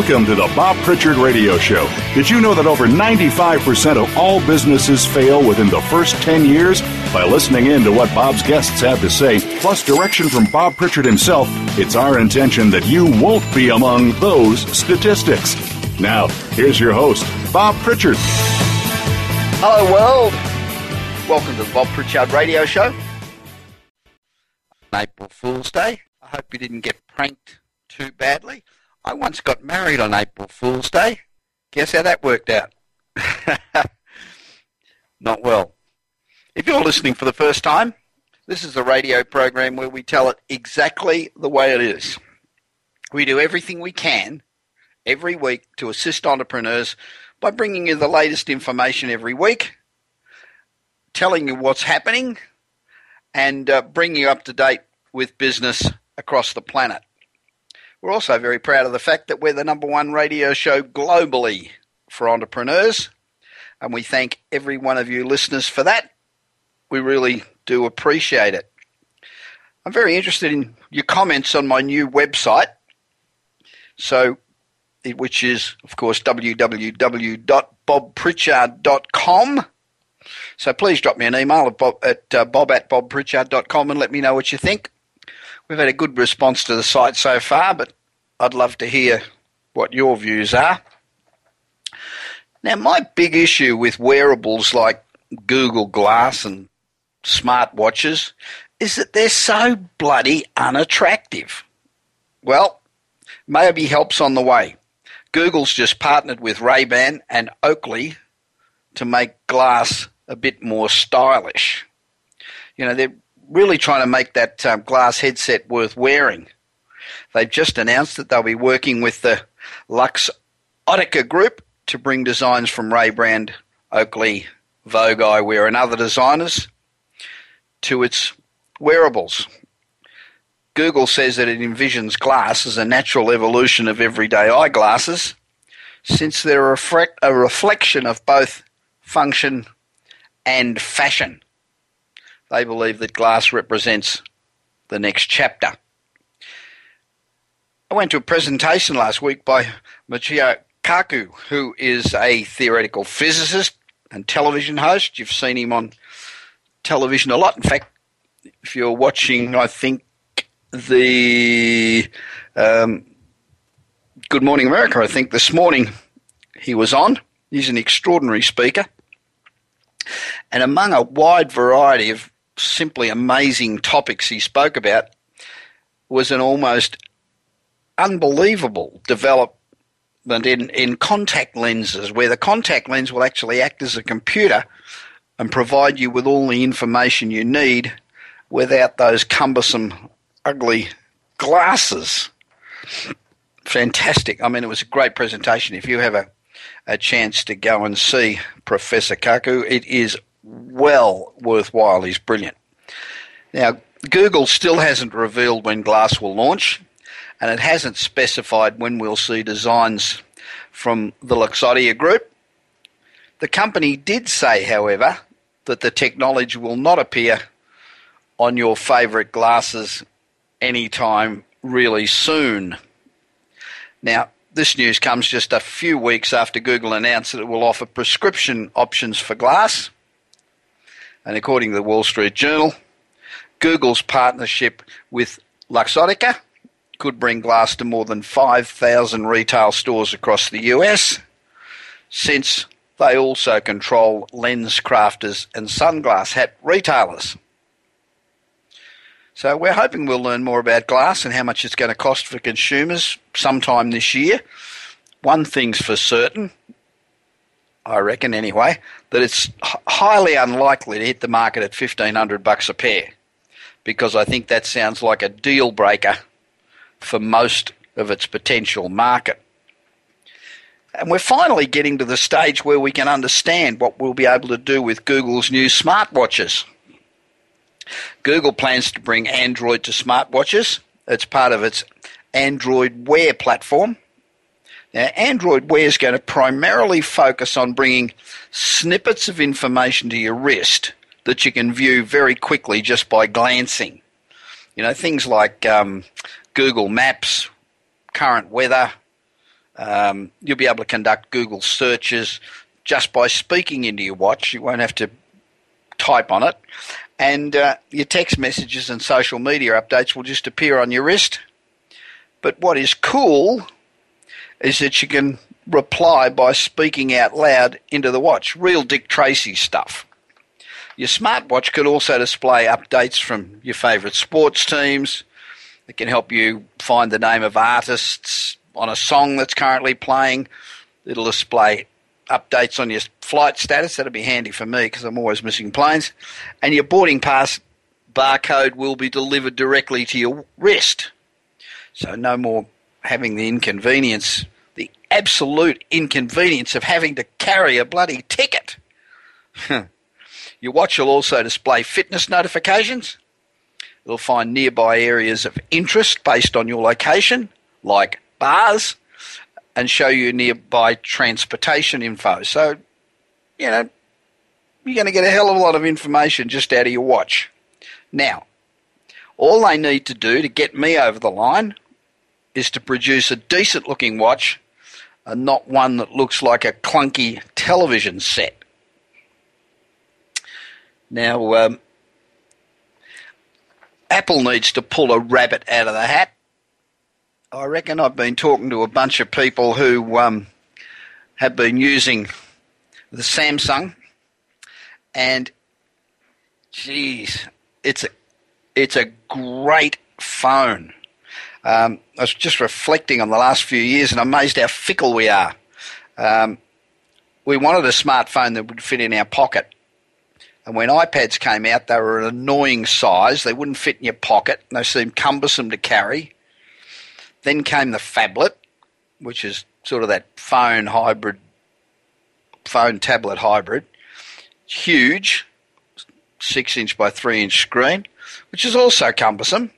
Welcome to the Bob Pritchard Radio Show. Did you know that over 95% of all businesses fail within the first 10 years? By listening in to what Bob's guests have to say, plus direction from Bob Pritchard himself, it's our intention that you won't be among those statistics. Now, here's your host, Bob Pritchard. Hello, world. Welcome to the Bob Pritchard Radio Show. April Fool's Day. I hope you didn't get pranked too badly. I once got married on April Fool's Day. Guess how that worked out? Not well. If you're listening for the first time, this is a radio program where we tell it exactly the way it is. We do everything we can every week to assist entrepreneurs by bringing you the latest information every week, telling you what's happening, and uh, bringing you up to date with business across the planet. We're also very proud of the fact that we're the number one radio show globally for entrepreneurs, and we thank every one of you listeners for that. We really do appreciate it. I'm very interested in your comments on my new website, so which is, of course, www.bobpritchard.com. So please drop me an email at bob at, uh, bob at bobpritchard.com and let me know what you think. We've had a good response to the site so far, but I'd love to hear what your views are. Now, my big issue with wearables like Google Glass and smartwatches is that they're so bloody unattractive. Well, maybe helps on the way. Google's just partnered with Ray-Ban and Oakley to make glass a bit more stylish. You know, they're really trying to make that um, glass headset worth wearing. They've just announced that they'll be working with the Luxottica Group to bring designs from Ray-Ban, Oakley, Vogue Eyewear, and other designers to its wearables. Google says that it envisions glass as a natural evolution of everyday eyeglasses, since they're a reflection of both function and fashion. They believe that glass represents the next chapter. I went to a presentation last week by Michio Kaku, who is a theoretical physicist and television host. You've seen him on television a lot. In fact, if you're watching, I think, the um, Good Morning America, I think this morning he was on. He's an extraordinary speaker. And among a wide variety of simply amazing topics he spoke about was an almost unbelievable development in, in contact lenses, where the contact lens will actually act as a computer and provide you with all the information you need without those cumbersome, ugly glasses. Fantastic. I mean, it was a great presentation. If you have a, a chance to go and see Professor Kaku, it is well worthwhile. He's brilliant. Now, Google still hasn't revealed when Glass will launch, and it hasn't specified when we'll see designs from the Luxottica Group. The company did say, however, that the technology will not appear on your favourite glasses anytime really soon. Now, this news comes just a few weeks after Google announced that it will offer prescription options for glass. And according to the Wall Street Journal, Google's partnership with Luxottica could bring glass to more than 5,000 retail stores across the US, since they also control LensCrafters and Sunglass Hut retailers. So we're hoping we'll learn more about glass and how much it's going to cost for consumers sometime this year. One thing's for certain, I reckon anyway, that it's highly unlikely to hit the market at 1500 bucks a pair because I think that sounds like a deal breaker for most of its potential market. And we're finally getting to the stage where we can understand what we'll be able to do with Google's new smartwatches. Google plans to bring Android to smartwatches. It's part of its Android Wear platform. Now, Android Wear is going to primarily focus on bringing snippets of information to your wrist that you can view very quickly just by glancing. You know, things like um, Google Maps, current weather, Um, you'll be able to conduct Google searches just by speaking into your watch. You won't have to type on it. And uh, your text messages and social media updates will just appear on your wrist. But what is cool is that you can reply by speaking out loud into the watch. Real Dick Tracy stuff. Your smartwatch could also display updates from your favourite sports teams. It can help you find the name of artists on a song that's currently playing. It'll display updates on your flight status. That'll be handy for me because I'm always missing planes. And your boarding pass barcode will be delivered directly to your wrist. So no more having the inconvenience, the absolute inconvenience of having to carry a bloody ticket. your watch will also display fitness notifications. It'll find nearby areas of interest based on your location, like bars, and show you nearby transportation info. So, you know, you're going to get a hell of a lot of information just out of your watch. Now, all they need to do to get me over the line is to produce a decent looking watch and not one that looks like a clunky television set. Now, um, Apple needs to pull a rabbit out of the hat I reckon I've been talking to a bunch of people who um, have been using the Samsung, and geez, it's a it's a great phone. Um, I was just reflecting on the last few years, and amazed how fickle we are. Um, we wanted a smartphone that would fit in our pocket. And when iPads came out, they were an annoying size. They wouldn't fit in your pocket. They seemed cumbersome to carry. Then came the phablet, which is sort of that phone hybrid, phone tablet hybrid. Huge, six inch by three inch screen, which is also cumbersome.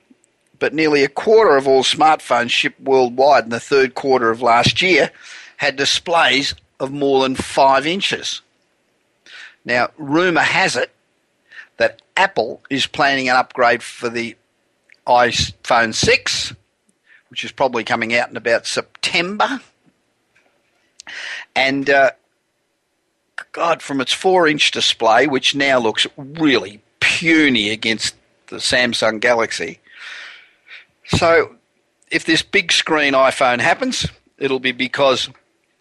But nearly a quarter of all smartphones shipped worldwide in the third quarter of last year had displays of more than five inches. Now, rumour has it that Apple is planning an upgrade for the iPhone 6 which is probably coming out in about September. And uh, God, from its four inch display, which now looks really puny against the Samsung Galaxy. So, if this big screen iPhone happens, it'll be because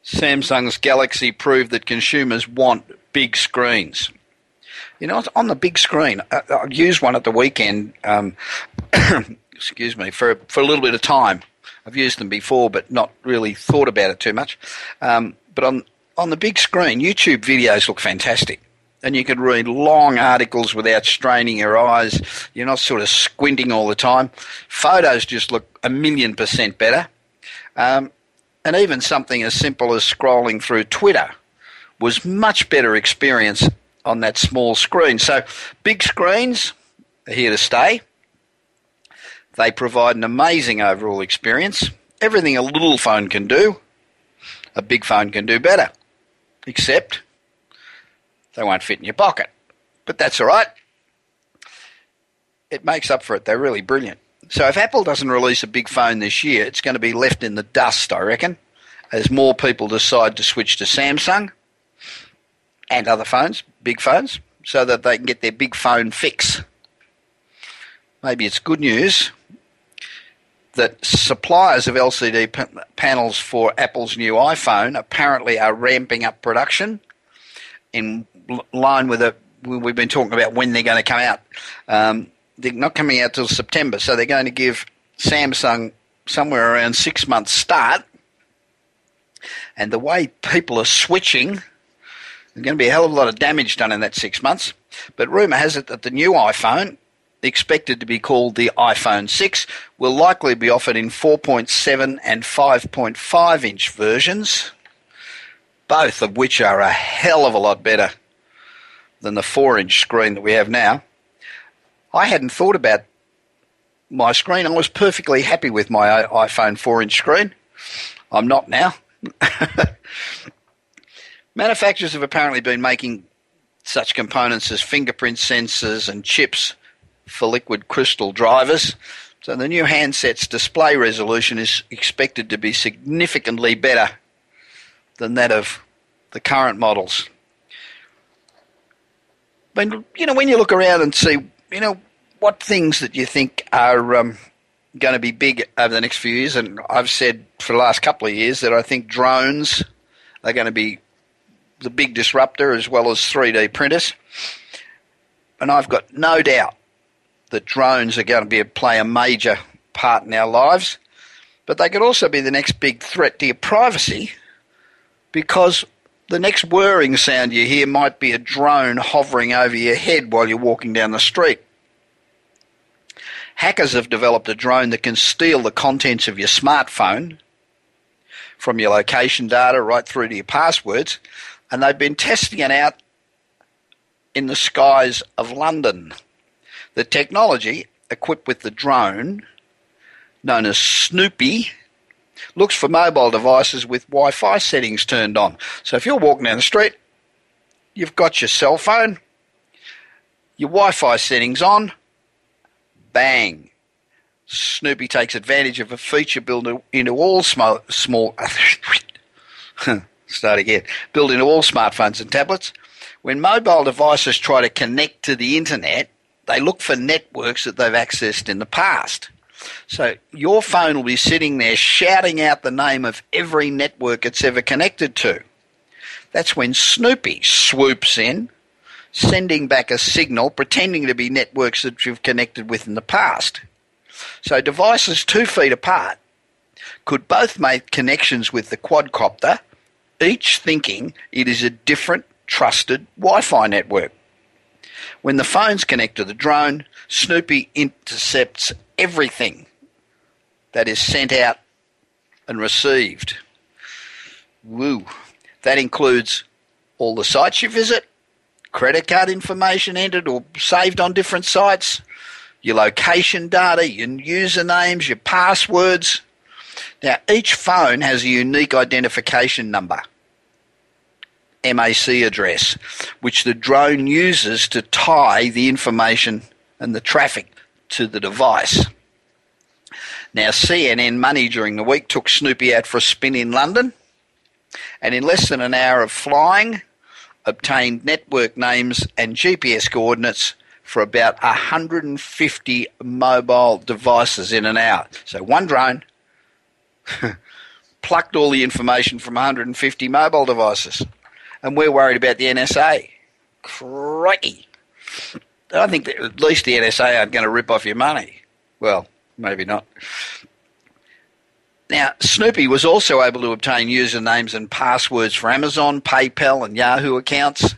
Samsung's Galaxy proved that consumers want big screens. You know, on the big screen, I, I used one at the weekend. Um, excuse me, for for a little bit of time. I've used them before, but not really thought about it too much. Um, but on on the big screen, YouTube videos look fantastic, and you can read long articles without straining your eyes. You're not sort of squinting all the time. Photos just look a million percent better, um, and even something as simple as scrolling through Twitter was much better experience on that small screen. So big screens are here to stay. They provide an amazing overall experience. Everything a little phone can do, a big phone can do better. Except they won't fit in your pocket. But that's all right. It makes up for it. They're really brilliant. So if Apple doesn't release a big phone this year, it's going to be left in the dust, I reckon, as more people decide to switch to Samsung and other phones, big phones, so that they can get their big phone fix. Maybe it's good news that suppliers of LCD p- panels for Apple's new iPhone apparently are ramping up production in line with a we've been talking about when they're going to come out. Um, they're not coming out till September, so they're going to give Samsung somewhere around six months start. And the way people are switching, there's going to be a hell of a lot of damage done in that six months. But rumour has it that the new iPhone expected to be called the iPhone 6, will likely be offered in 4.7 and 5.5 inch versions, both of which are a hell of a lot better than the 4 inch screen that we have now. I hadn't thought about my screen. I was perfectly happy with my iPhone 4 inch screen. I'm not now. Manufacturers have apparently been making such components as fingerprint sensors and chips for liquid crystal drivers So the new handset's display resolution is expected to be significantly better than that of the current models. But you know, when you look around and see, you know, what things that you think are um, going to be big over the next few years, and I've said for the last couple of years that I think drones are going to be the big disruptor as well as 3D printers. And I've got no doubt that drones are going to be a, play a major part in our lives, but they could also be the next big threat to your privacy because the next whirring sound you hear might be a drone hovering over your head while you're walking down the street. Hackers have developed a drone that can steal the contents of your smartphone from your location data right through to your passwords, and they've been testing it out in the skies of London. The technology, equipped with the drone, known as Snoopy, looks for mobile devices with Wi Fi settings turned on. So if you're walking down the street, you've got your cell phone, your Wi Fi settings on, bang. Snoopy takes advantage of a feature built into all small, small start again, built into all smartphones and tablets. When mobile devices try to connect to the internet, they look for networks that they've accessed in the past. So your phone will be sitting there shouting out the name of every network it's ever connected to. That's when Snoopy swoops in, sending back a signal pretending to be networks that you've connected with in the past. So devices two feet apart could both make connections with the quadcopter, each thinking it is a different trusted Wi Fi network. When the phones connect to the drone, Snoopy intercepts everything that is sent out and received. Woo. That includes all the sites you visit, credit card information entered or saved on different sites, your location data, your usernames, your passwords. Now, each phone has a unique identification number, MAC address, which the drone uses to tie the information and the traffic to the device. Now, CNN Money during the week took Snoopy out for a spin in London, and in less than an hour of flying, obtained network names and GPS coordinates for about 150 mobile devices in and out. So one drone plucked all the information from 150 mobile devices. And we're worried about the NSA. Crikey. I think at least the NSA aren't going to rip off your money. Well, maybe not. Now, Snoopy was also able to obtain usernames and passwords for Amazon, PayPal, and Yahoo accounts.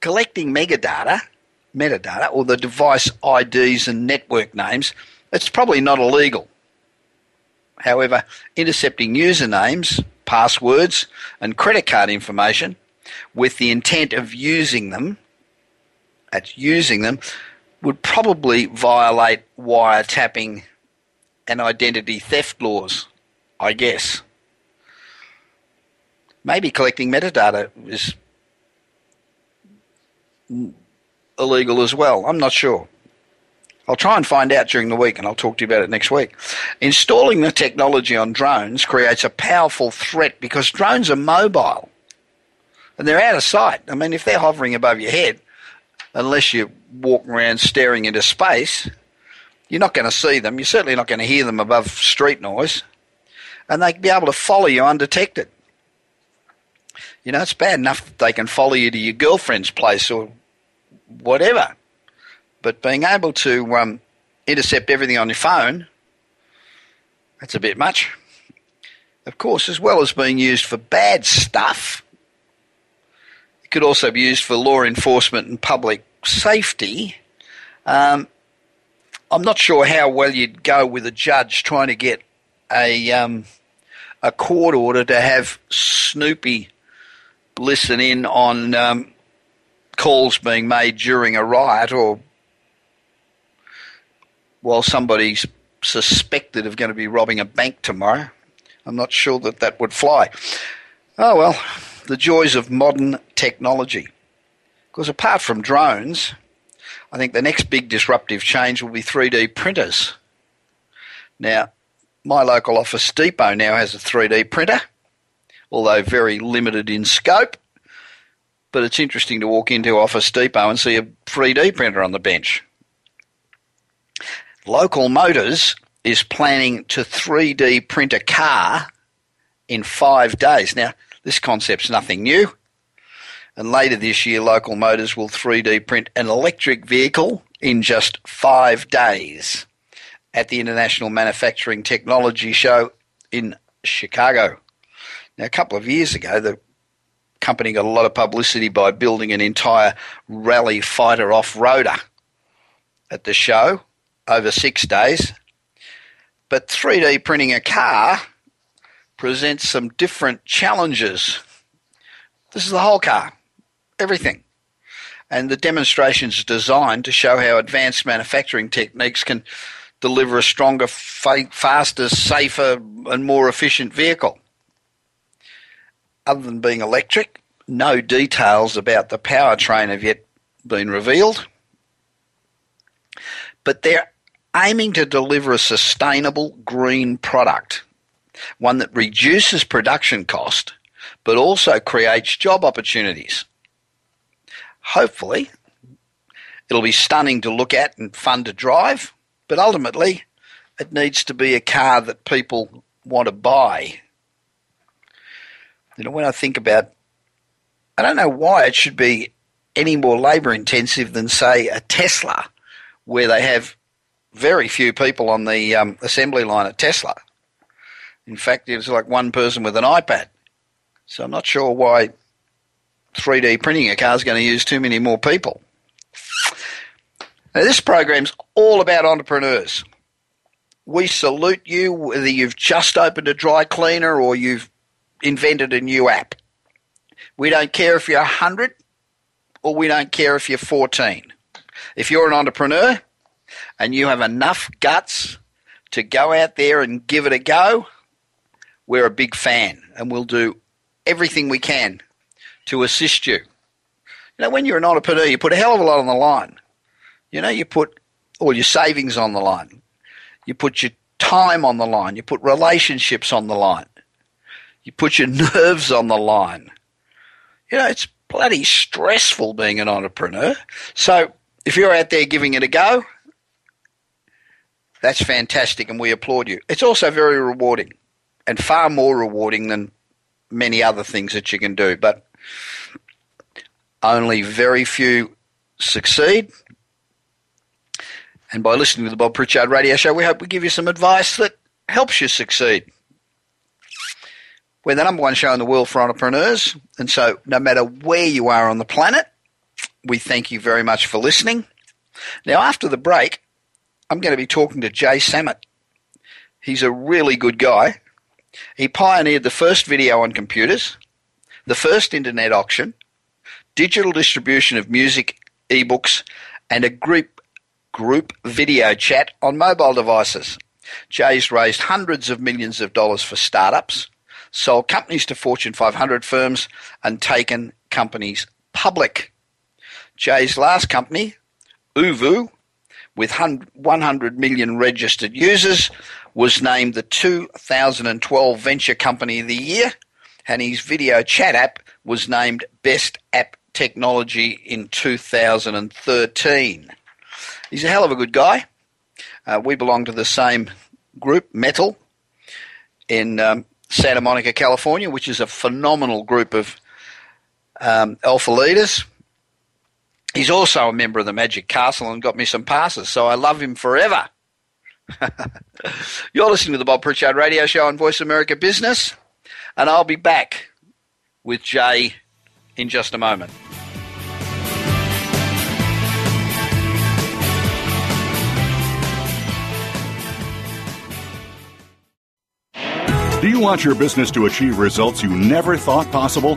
Collecting metadata, metadata, or the device IDs and network names, it's probably not illegal. However, intercepting usernames, passwords, and credit card information with the intent of using them, at using them, would probably violate wiretapping and identity theft laws, I guess. Maybe collecting metadata is illegal as well. I'm not sure. I'll try and find out during the week and I'll talk to you about it next week. Installing the technology on drones creates a powerful threat because drones are mobile and they're out of sight. I mean, if they're hovering above your head, unless you're walking around staring into space, you're not going to see them. You're certainly not going to hear them above street noise. And they can be able to follow you undetected. You know, it's bad enough that they can follow you to your girlfriend's place or whatever. But being able to um, intercept everything on your phone, that's a bit much. Of course, as well as being used for bad stuff, could also be used for law enforcement and public safety. Um, I'm not sure how well you'd go with a judge trying to get a um, a court order to have Snoopy listen in on um, calls being made during a riot or while somebody's suspected of going to be robbing a bank tomorrow. I'm not sure that that would fly. Oh well, the joys of modern technology. Because apart from drones, I think the next big disruptive change will be 3D printers. Now, my local office depot now has a 3D printer, although very limited in scope. But it's interesting to walk into Office Depot and see a 3D printer on the bench. Local Motors is planning to 3D print a car in five days. Now, this concept's nothing new. And later this year, Local Motors will 3D print an electric vehicle in just five days at the International Manufacturing Technology Show in Chicago. Now, a couple of years ago, the company got a lot of publicity by building an entire rally fighter off roader at the show over six days. But 3D printing a car presents some different challenges. This is the whole car, everything. And the demonstration is designed to show how advanced manufacturing techniques can deliver a stronger, faster, safer, and more efficient vehicle. Other than being electric, no details about the powertrain have yet been revealed. But they're aiming to deliver a sustainable green product, one that reduces production cost but also creates job opportunities. Hopefully, it'll be stunning to look at and fun to drive, but ultimately, it needs to be a car that people want to buy. You know, when I think about, I don't know why it should be any more labour intensive than, say, a Tesla, where they have very few people on the um, assembly line at Tesla. In fact, there's like one person with an iPad. So I'm not sure why 3D printing a car is going to use too many more people. Now, this program's all about entrepreneurs. We salute you whether you've just opened a dry cleaner or you've invented a new app. We don't care if you're 100 or we don't care if you're 14. If you're an entrepreneur and you have enough guts to go out there and give it a go, we're a big fan and we'll do everything we can to assist you. You know, when you're an entrepreneur, you put a hell of a lot on the line. You know, you put all your savings on the line. You put your time on the line. You put relationships on the line. You put your nerves on the line. You know, it's bloody stressful being an entrepreneur. So if you're out there giving it a go, that's fantastic and we applaud you. It's also very rewarding and far more rewarding than many other things that you can do, but only very few succeed and by listening to the Bob Pritchard Radio Show, we hope we give you some advice that helps you succeed. We're the number one show in the world for entrepreneurs, and so no matter where you are on the planet, we thank you very much for listening. Now, after the break, I'm going to be talking to Jay Samit. He's a really good guy. He pioneered the first video on computers, the first internet auction, digital distribution of music, ebooks, and a group group video chat on mobile devices. Jay's raised hundreds of millions of dollars for startups, sold companies to Fortune 500 firms, and taken companies public. Jay's last company, ooVoo, with 100 million registered users, was named the 2012 Venture Company of the Year, and his video chat app was named Best App Technology in 2013. He's a hell of a good guy. Uh, we belong to the same group, Metal, in um, Santa Monica, California, which is a phenomenal group of um, alpha leaders. He's also a member of the Magic Castle and got me some passes, so I love him forever. You're listening to the Bob Pritchard Radio Show on Voice America Business, and I'll be back with Jay in just a moment. Do you want your business to achieve results you never thought possible?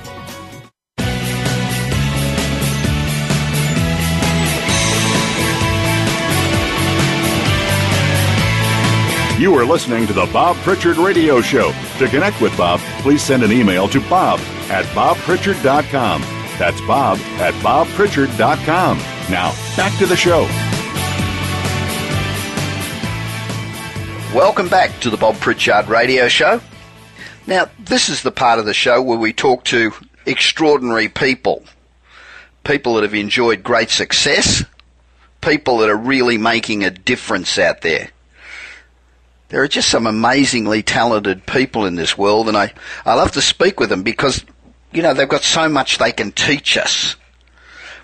You are listening to the Bob Pritchard Radio Show. To connect with Bob, please send an email to bob at bobpritchard.com. That's bob at bobpritchard.com. Now, back to the show. Welcome back to the Bob Pritchard Radio Show. Now, this is the part of the show where we talk to extraordinary people. People that have enjoyed great success. People that are really making a difference out there there are just some amazingly talented people in this world, and I, I love to speak with them because, you know, they've got so much they can teach us.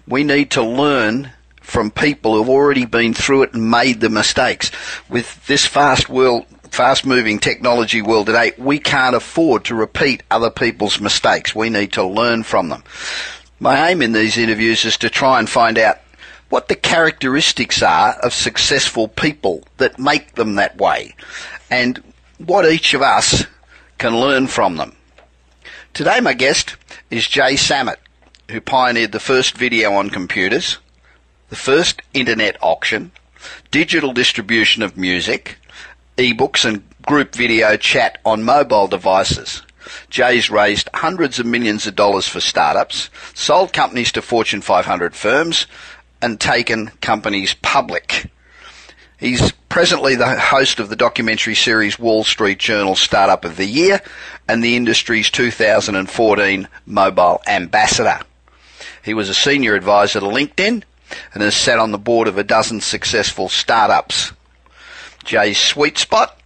We need to learn from people who've already been through it and made the mistakes. With this fast world, fast moving technology world today, we can't afford to repeat other people's mistakes. We need to learn from them. My aim in these interviews is to try and find out what the characteristics are of successful people that make them that way and what each of us can learn from them. Today my guest is Jay Samit, who pioneered the first video on computers, the first internet auction, digital distribution of music, ebooks and group video chat on mobile devices. Jay's raised hundreds of millions of dollars for startups, sold companies to Fortune 500 firms, and taken companies public. He's presently the host of the documentary series Wall Street Journal Startup of the Year and the industry's 2014 Mobile Ambassador. He was a senior advisor to LinkedIn and has sat on the board of a dozen successful startups. Jay's sweet spot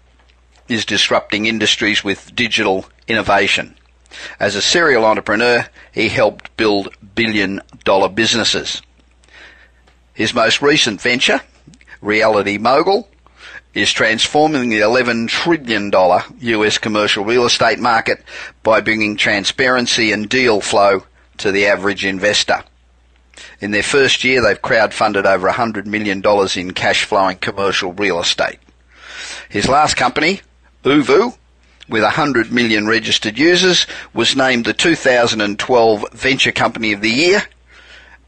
is disrupting industries with digital innovation. As a serial entrepreneur, he helped build billion dollar businesses. His most recent venture, Realty Mogul, is transforming the $11 trillion US commercial real estate market by bringing transparency and deal flow to the average investor. In their first year, they've crowdfunded over $100 million in cash flowing commercial real estate. His last company, ooVoo, with 100 million registered users, was named the 2012 Venture Company of the Year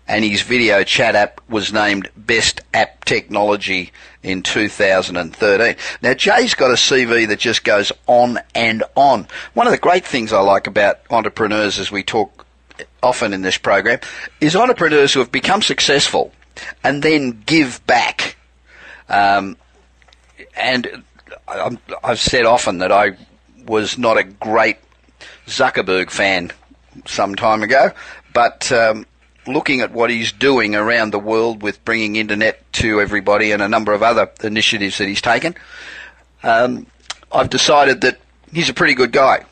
and his video chat app was named Best App Technology in 2013. Now, Jay's got a CV that just goes on and on. One of the great things I like about entrepreneurs, as we talk often in this program, is entrepreneurs who have become successful and then give back. Um, and I've said often that I was not a great Zuckerberg fan some time ago, but um, looking at what he's doing around the world with bringing internet to everybody and a number of other initiatives that he's taken, um, I've decided that he's a pretty good guy.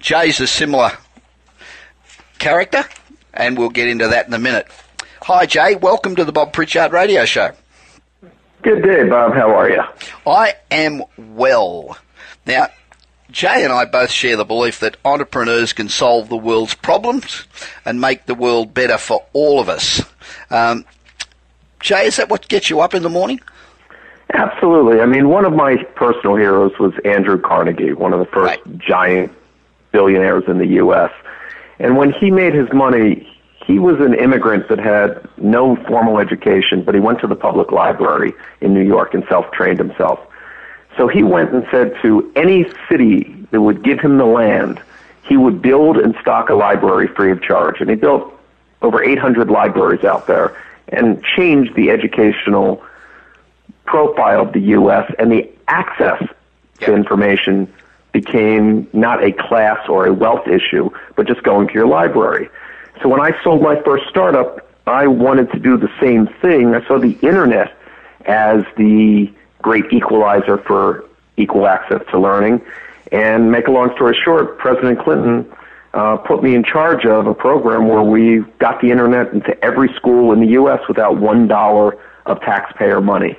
Jay's a similar character, and we'll get into that in a minute. Hi, Jay. Welcome to the Bob Pritchard Radio Show. Good day, Bob. How are you? I am well. Now, Jay and I both share the belief that entrepreneurs can solve the world's problems and make the world better for all of us. Um, Jay, is that what gets you up in the morning? Absolutely. I mean, one of my personal heroes was Andrew Carnegie, one of the first right. giant billionaires in the U.S. And when he made his money, he was an immigrant that had no formal education, but he went to the public library in New York and self trained himself. So he went and said to any city that would give him the land, he would build and stock a library free of charge. And he built over 800 libraries out there and changed the educational profile of the U.S. and the access to information became not a class or a wealth issue, but just going to your library. So when I sold my first startup, I wanted to do the same thing. I saw the internet as the great equalizer for equal access to learning. And make a long story short, President Clinton uh, put me in charge of a program where we got the internet into every school in the U.S. without one dollar of taxpayer money.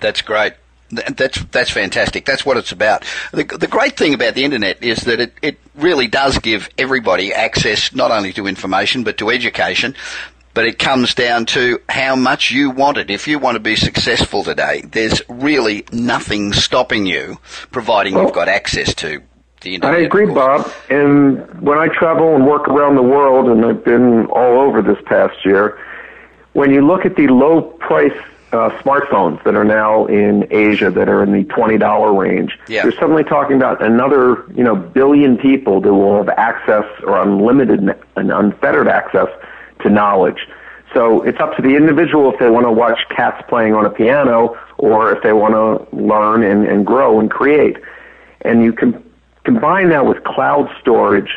That's great. That's that's fantastic. That's what it's about. The, the great thing about the internet is that it, it really does give everybody access not only to information but to education. But it comes down to how much you want it. If you want to be successful today, there's really nothing stopping you, providing well, you've got access to the internet. I agree, Bob. And when I travel and work around the world, and I've been all over this past year, when you look at the low price uh, smartphones that are now in Asia that are in the twenty dollar range. Yeah. You're suddenly talking about another, you know, billion people that will have access or unlimited and unfettered access to knowledge. So it's up to the individual if they want to watch cats playing on a piano or if they want to learn and, and grow and create. And you can combine that with cloud storage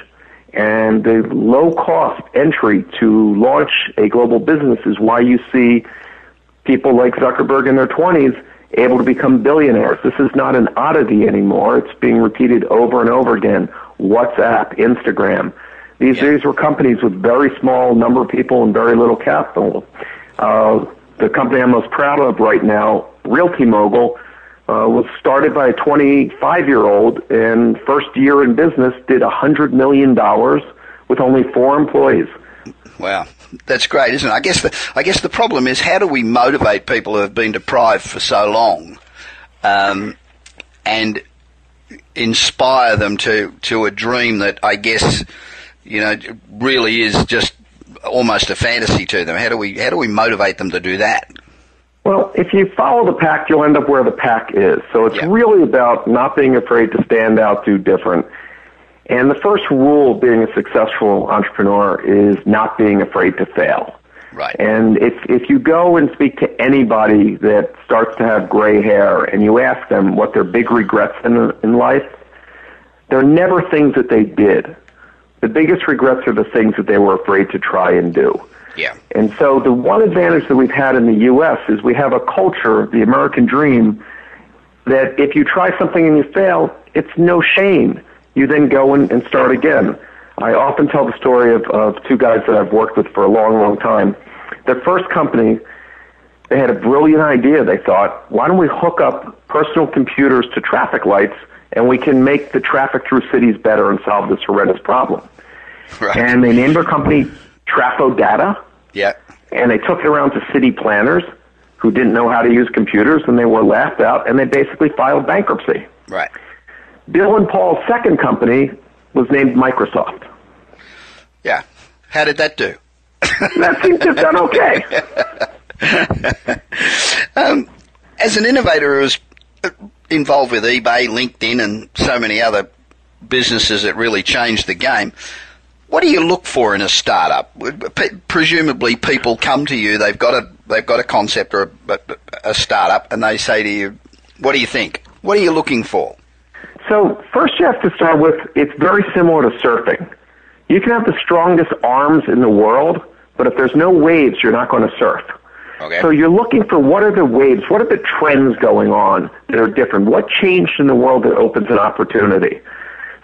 and the low cost entry to launch a global business is why you see people like Zuckerberg in their 20s able to become billionaires. This is not an oddity anymore. It's being repeated over and over again. WhatsApp, Instagram. These yeah. days were companies with very small number of people and very little capital. Uh, the company I'm most proud of right now, Realty Mogul, uh, was started by a 25 year old and first year in business did $100 million with only four employees. Wow that's great, isn't it? I guess the I guess the problem is how do we motivate people who have been deprived for so long, um, and inspire them to to a dream that I guess you know really is just almost a fantasy to them. How do we how do we motivate them to do that? Well, if you follow the pack, you'll end up where the pack is. So it's really about not being afraid to stand out, do different. And the first rule of being a successful entrepreneur is not being afraid to fail. Right. And if if you go and speak to anybody that starts to have gray hair and you ask them what their big regrets in in life, they're never things that they did. The biggest regrets are the things that they were afraid to try and do. Yeah. And so the one advantage that we've had in the US is we have a culture, the American dream, that if you try something and you fail, it's no shame you then go and, and start again. I often tell the story of, of two guys that I've worked with for a long, long time. Their first company, they had a brilliant idea. They thought, why don't we hook up personal computers to traffic lights and we can make the traffic through cities better and solve this horrendous problem. Right. And they named their company Traf-O-Data. Yeah. And they took it around to city planners who didn't know how to use computers and they were laughed out and they basically filed bankruptcy. Right. Bill and Paul's second company was named Microsoft. Yeah. How did that do? that seems to have done okay. um, as an innovator it was involved with eBay, LinkedIn, and so many other businesses that really changed the game, what do you look for in a startup? Presumably, people come to you. They've got a they've got a concept or a, a startup, and they say to you, "What do you think? What are you looking for?" So first you have to start with it's very similar to surfing. You can have the strongest arms in the world, but if there's no waves, you're not going to surf. Okay. So you're looking for what are the waves, what are the trends going on that are different? What changed in the world that opens an opportunity?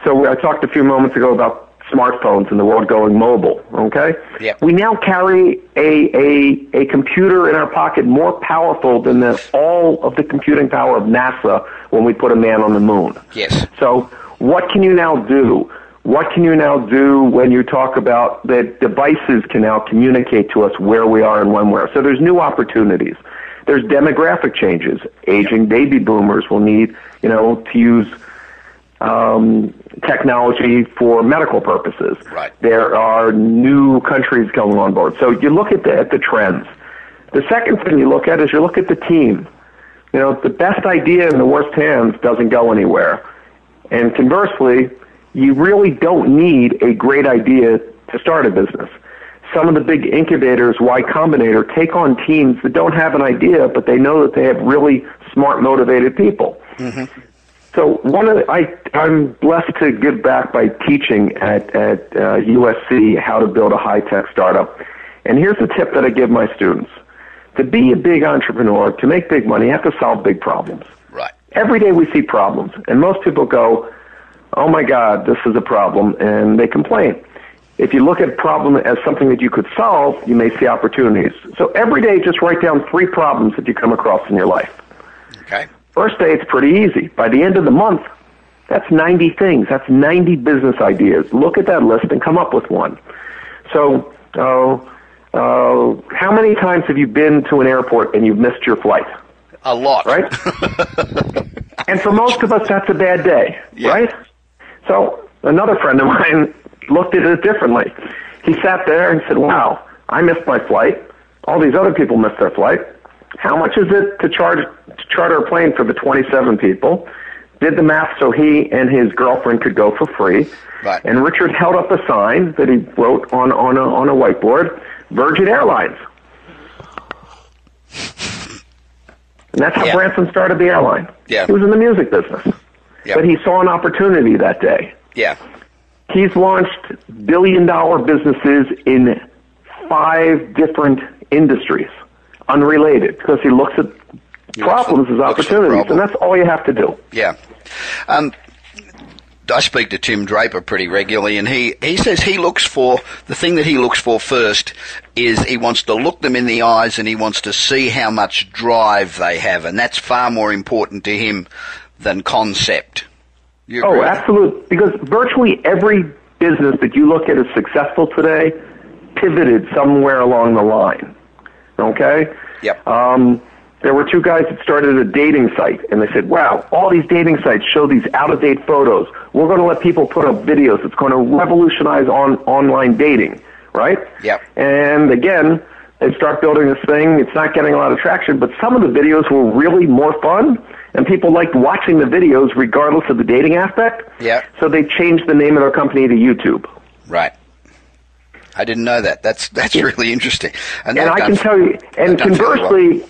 So I talked a few moments ago about smartphones and the world going mobile. Okay, yep. we now carry a, a a computer in our pocket more powerful than the, all of the computing power of NASA when we put a man on the moon. Yes. So what can you now do? What can you now do when you talk about that devices can now communicate to us where we are and when we're? So there's new opportunities. There's demographic changes. Aging baby boomers will need, you know, to use um, technology for medical purposes. Right. There are new countries coming on board. So you look at the, at the trends. The second thing you look at is you look at the team. You know, the best idea in the worst hands doesn't go anywhere. And conversely, you really don't need a great idea to start a business. Some of the big incubators, Y Combinator, take on teams that don't have an idea, but they know that they have really smart, motivated people. Mm-hmm. So one of the, I I'm blessed to give back by teaching at at uh, USC how to build a high tech startup. And here's the tip that I give my students: to be a big entrepreneur, to make big money, you have to solve big problems. Right. Every day we see problems, and most people go, "Oh my God, this is a problem," and they complain. If you look at a problem as something that you could solve, you may see opportunities. So every day, just write down three problems that you come across in your life. Okay. First day, it's pretty easy. By the end of the month, that's 90 things. That's 90 business ideas. Look at that list and come up with one. So, uh, uh, how many times have you been to an airport and you've missed your flight? A lot. Right? and for most of us, that's a bad day, Yeah. right? So, another friend of mine looked at it differently. He sat there and said, Wow, I missed my flight. All these other people missed their flight. How much is it to charge to charter a plane for the 27 people? Did the math so he and his girlfriend could go for free. Right. And Richard held up a sign that he wrote on, on, a, on a whiteboard Virgin Airlines. And that's how Yeah. Branson started the airline. Yeah. He was in the music business. Yeah. But he saw an opportunity that day. Yeah. He's launched billion dollar businesses in five different industries, unrelated, because he looks at problems as looks for opportunities, problem. and that's all you have to do. Yeah. Um, I speak to Tim Draper pretty regularly, and he, he says he looks for the thing that he looks for first is he wants to look them in the eyes and he wants to see how much drive they have, and that's far more important to him than concept. You Oh, absolutely. Because virtually every business that you look at as successful today pivoted somewhere along the line. Okay? Yep. Um, there were two guys that started a dating site, and they said, wow, all these dating sites show these out of date photos. We're going to let people put up videos. It's going to revolutionize on, online dating, right? Yep. And again, they start building this thing. It's not getting a lot of traction, but some of the videos were really more fun, and people liked watching the videos regardless of the dating aspect. Yep. So they changed the name of their company to YouTube. Right. I didn't know that. That's that's really interesting. And they've I can tell you, and fairly well. conversely,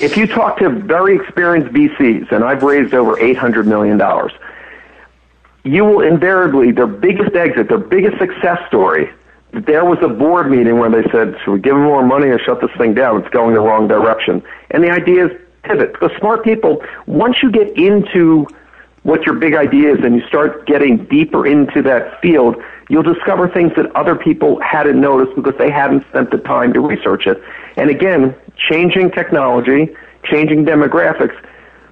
if you talk to very experienced VCs, and I've raised over $800 million, you will invariably, their biggest exit, their biggest success story, there was a board meeting where they said, should we give them more money or shut this thing down? It's going the wrong direction. And the idea is pivot. Because smart people, once you get into what your big idea is and you start getting deeper into that field, you'll discover things that other people hadn't noticed because they hadn't spent the time to research it. And again, changing technology, changing demographics,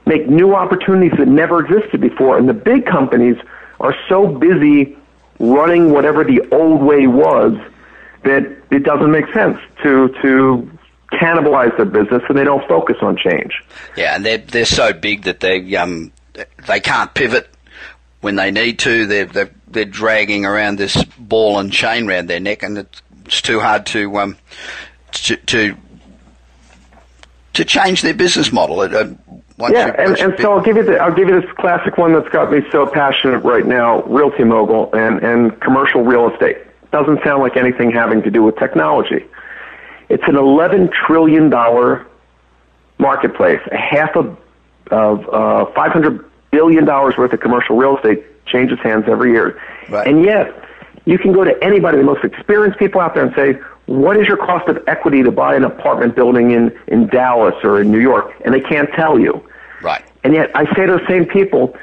make new opportunities that never existed before. And the big companies are so busy running whatever the old way was that it doesn't make sense to to cannibalize their business and they don't focus on change. Yeah, and they're they're so big that they um they can't pivot when they need to. They're they're, they're dragging around this ball and chain around their neck, and it's, it's too hard to um to to, to change their business model. It, uh, once Yeah, you- and, and so I'll give you the, I'll give you this classic one that's got me so passionate right now: Realty Mogul and and commercial real estate. Doesn't sound like anything having to do with technology. It's an eleven trillion dollar marketplace. A half of of uh, five hundred billion dollars worth of commercial real estate changes hands every year, Right. and yet you can go to anybody, the most experienced people out there, and say, "What is your cost of equity to buy an apartment building in in Dallas or in New York?" And they can't tell you. right. And yet I say to the same people,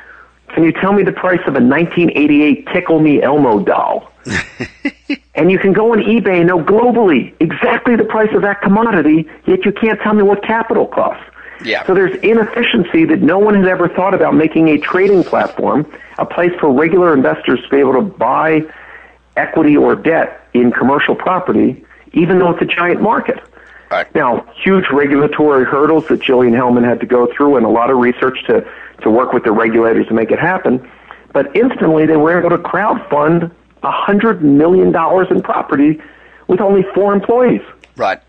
can you tell me the price of a 1988 Tickle Me Elmo doll? and you can go on eBay and know globally exactly the price of that commodity, yet you can't tell me what capital costs. Yeah. So there's inefficiency that no one has ever thought about making a trading platform, a place for regular investors to be able to buy equity or debt in commercial property, even though it's a giant market. Right. Now, huge regulatory hurdles that Jilliene Helman had to go through and a lot of research to, to work with the regulators to make it happen. But instantly they were able to crowdfund $100 million in property with only four employees. Right.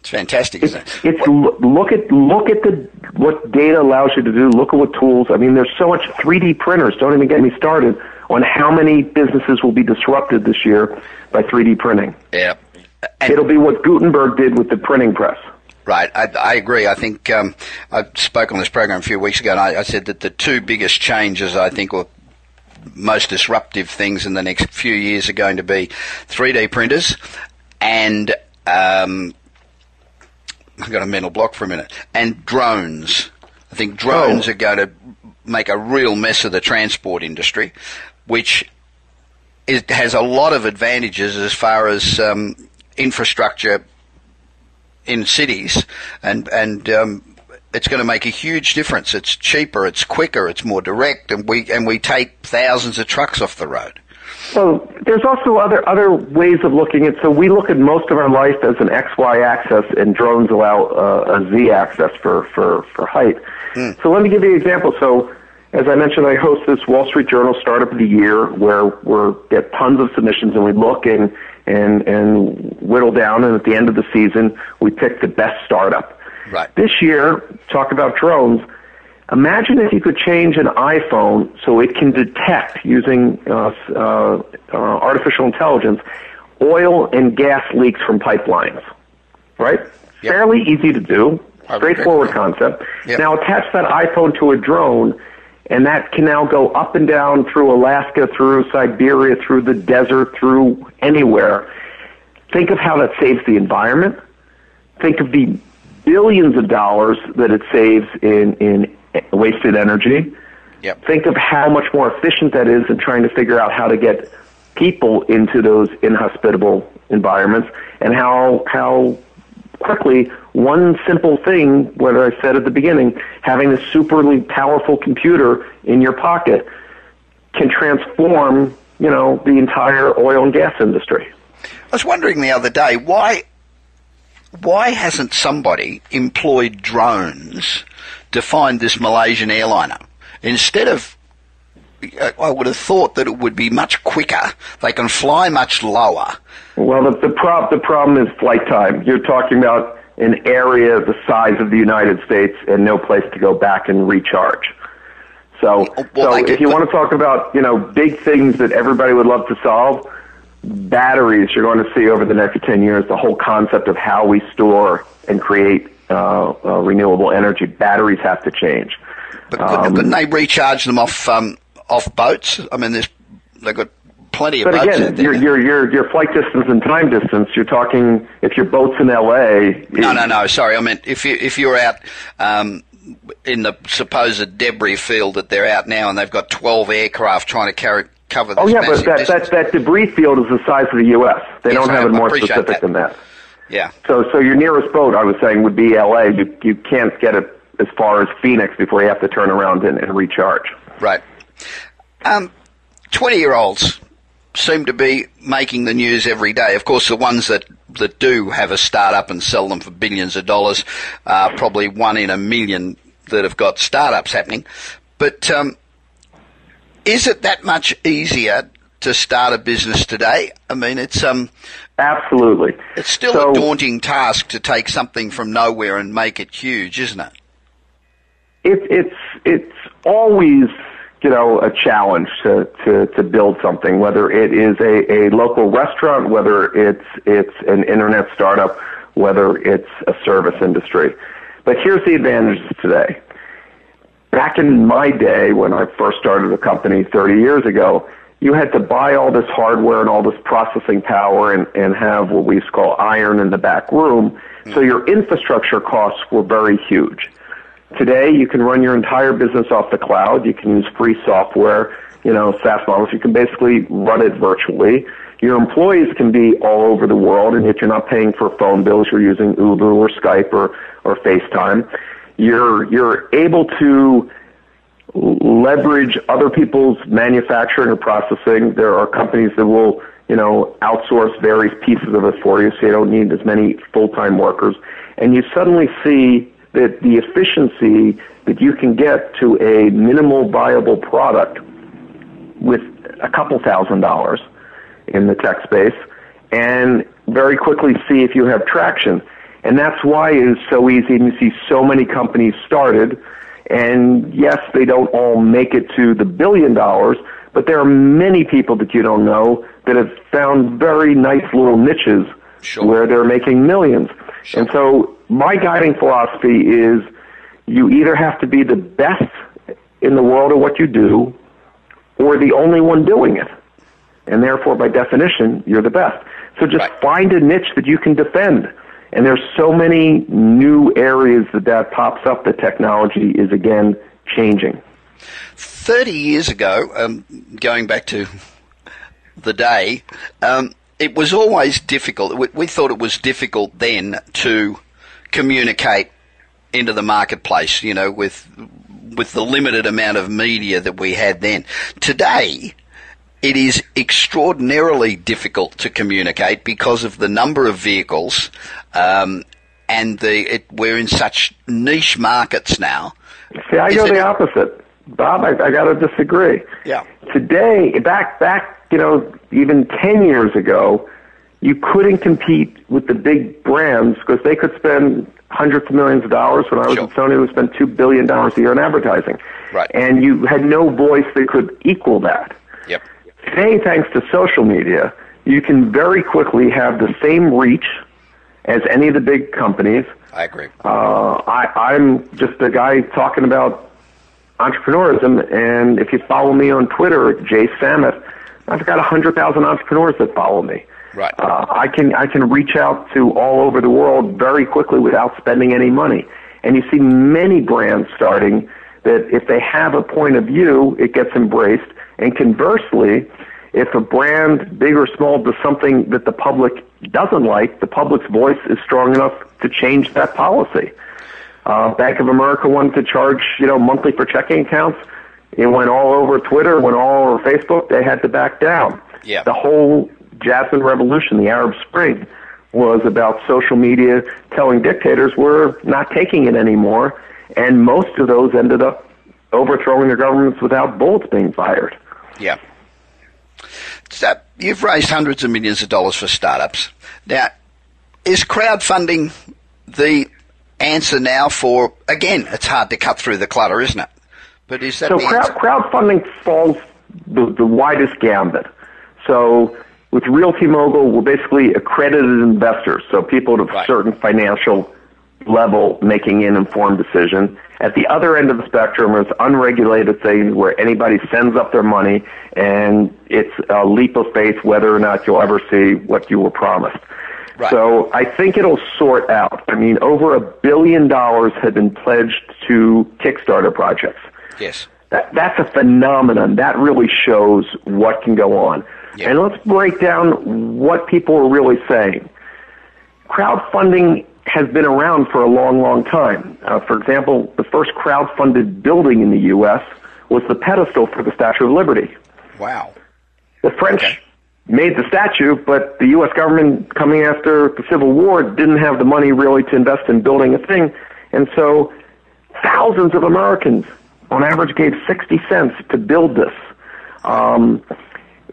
It's fantastic, It's, isn't it? it's lo- look at look at the what data allows you to do. Look at what tools. I mean, there's so much 3D printers. Don't even get me started on how many businesses will be disrupted this year by 3D printing. Yeah. And- It'll be what Gutenberg did with the printing press. Right, I, I agree. I think um, I spoke on this program a few weeks ago, and I, I said that the two biggest changes I think, or most disruptive things in the next few years, are going to be 3D printers and um, I got a mental block for a minute. And drones. I think drones oh. are going to make a real mess of the transport industry, which is, has a lot of advantages as far as um, infrastructure in cities, and and um, it's going to make a huge difference. It's cheaper, it's quicker, it's more direct, and we and we take thousands of trucks off the road. Well, there's also other other ways of looking at. So we look at most of our life as an X Y axis, and drones allow uh, a Z axis for for for height. Mm. So let me give you an example. So as I mentioned, I host this Wall Street Journal Startup of the Year, where we get tons of submissions, and we look and and and whittle down, and at the end of the season, we pick the best startup. Right. This year, talk about drones. Imagine if you could change an iPhone so it can detect using uh, uh, uh, artificial intelligence oil and gas leaks from pipelines. Right? Yep. Fairly easy to do. Straightforward concept. Yep. Now attach that iPhone to a drone and that can now go up and down through Alaska, through Siberia, through the desert, through anywhere. Think of how that saves the environment. Think of the billions of dollars that it saves in, in wasted energy. Yep. Think of how much more efficient that is in trying to figure out how to get people into those inhospitable environments and how how quickly one simple thing, what I said at the beginning, having a superly powerful computer in your pocket can transform, you know, the entire oil and gas industry. I was wondering the other day why why hasn't somebody employed drones to find this Malaysian airliner instead of I would have thought that it would be much quicker. They can fly much lower. Well, the the, prob- the problem is flight time. You're talking about an area the size of the United States and no place to go back and recharge. So, well, so if you want to talk about you know big things that everybody would love to solve, batteries you're going to see over the next ten years. The whole concept of how we store and create uh, uh, renewable energy, batteries have to change. But couldn't, um, couldn't they recharge them off um, off boats? I mean, there's they've got plenty of but boats. again, your, your your your flight distance and time distance. You're talking if your boat's in L.A. No, no, no. Sorry, I meant if you if you're out. Um, in the supposed debris field that they're out now, and they've got 12 aircraft trying to carry, cover this Oh yeah, but that, that that debris field is the size of the U.S. They yes, don't have I, it more specific that. than that. Yeah. So so your nearest boat, I was saying, would be L.A. You you can't get it as far as Phoenix before you have to turn around and, and recharge. Right. Um, 20 year olds seem to be making the news every day. Of course, the ones that, that do have a startup and sell them for billions of dollars are probably one in a million that have got startups happening. But um, is it that much easier to start a business today? I mean, it's um, absolutely. It's still so, a daunting task to take something from nowhere and make it huge, isn't it? It, it's it's always you know, a challenge to, to, to build something, whether it is a, a local restaurant, whether it's, it's an internet startup, whether it's a service industry. But here's the advantages today. Back in my day, when I first started a company 30 years ago, you had to buy all this hardware and all this processing power and, and have what we used to call iron in the back room. So mm. your infrastructure costs were very huge. Today, you can run your entire business off the cloud. You can use free software, you know, SaaS models. You can basically run it virtually. Your employees can be all over the world, and if you're not paying for phone bills, you're using Viber or Skype or, or FaceTime. You're, you're able to leverage other people's manufacturing or processing. There are companies that will, you know, outsource various pieces of it for you so you don't need as many full-time workers. And you suddenly see that the efficiency that you can get to a minimal viable product with a couple thousand dollars in the tech space and very quickly see if you have traction. And that's why it is so easy and you see so many companies started and yes, they don't all make it to the billion dollars, but there are many people that you don't know that have found very nice little niches sure. where they're making millions. Sure. And so my guiding philosophy is you either have to be the best in the world at what you do or the only one doing it. And therefore, by definition, you're the best. So just right. find a niche that you can defend. And there's so many new areas that that pops up that technology is again changing. 30 years ago, um, going back to the day, um, it was always difficult. We, we, thought it was difficult then to communicate into the marketplace, you know, with with the limited amount of media that we had then. Today, it is extraordinarily difficult to communicate because of the number of vehicles um, and the it, we're in such niche markets now. See, I is go it, the opposite, Bob. I, I got to disagree. Yeah. Today, back back, you know, even ten years ago, you couldn't compete with the big brands because they could spend hundreds of millions of dollars. When I was sure. at Sony, we spent two billion dollars a year on advertising, right? And you had no voice that could equal that. Today, thanks to social media, you can very quickly have the same reach as any of the big companies. I agree. Uh, I, I'm just a guy talking about entrepreneurism, and if you follow me on Twitter, Jay Samit, I've got a hundred thousand entrepreneurs that follow me. Right. Uh, I can I can reach out to all over the world very quickly without spending any money, and you see many brands starting that if they have a point of view, it gets embraced, and conversely, if a brand, big or small, does something that the public doesn't like, the public's voice is strong enough to change that policy. Uh, Bank of America wanted to charge, you know, monthly for checking accounts. It went all over Twitter, went all over Facebook. They had to back down. Yeah. The whole Jasmine Revolution, the Arab Spring, was about social media telling dictators we're not taking it anymore, and most of those ended up overthrowing their governments without bullets being fired. Yeah. So you've raised hundreds of millions of dollars for startups. Now, is crowdfunding the answer now for, again, it's hard to cut through the clutter, isn't it? But is that so the crowd, answer? crowdfunding falls the, the widest gambit. So with Realty Mogul, we're basically accredited investors, so people at a right. certain financial level making an informed decision. At the other end of the spectrum is unregulated things where anybody sends up their money and it's a leap of faith whether or not you'll ever see what you were promised. Right. So I think it'll sort out. I mean, over a billion dollars have been pledged to Kickstarter projects. Yes. That, that's a phenomenon. That really shows what can go on. Yeah. And let's break down what people are really saying. Crowdfunding has been around for a long, long time. Uh, for example, the first crowd-funded building in the U.S. was the pedestal for the Statue of Liberty. Wow. The French okay. made the statue, but the U.S. government, coming after the Civil War, didn't have the money really to invest in building a thing, and so thousands of Americans, on average, gave 60 cents to build this. Um,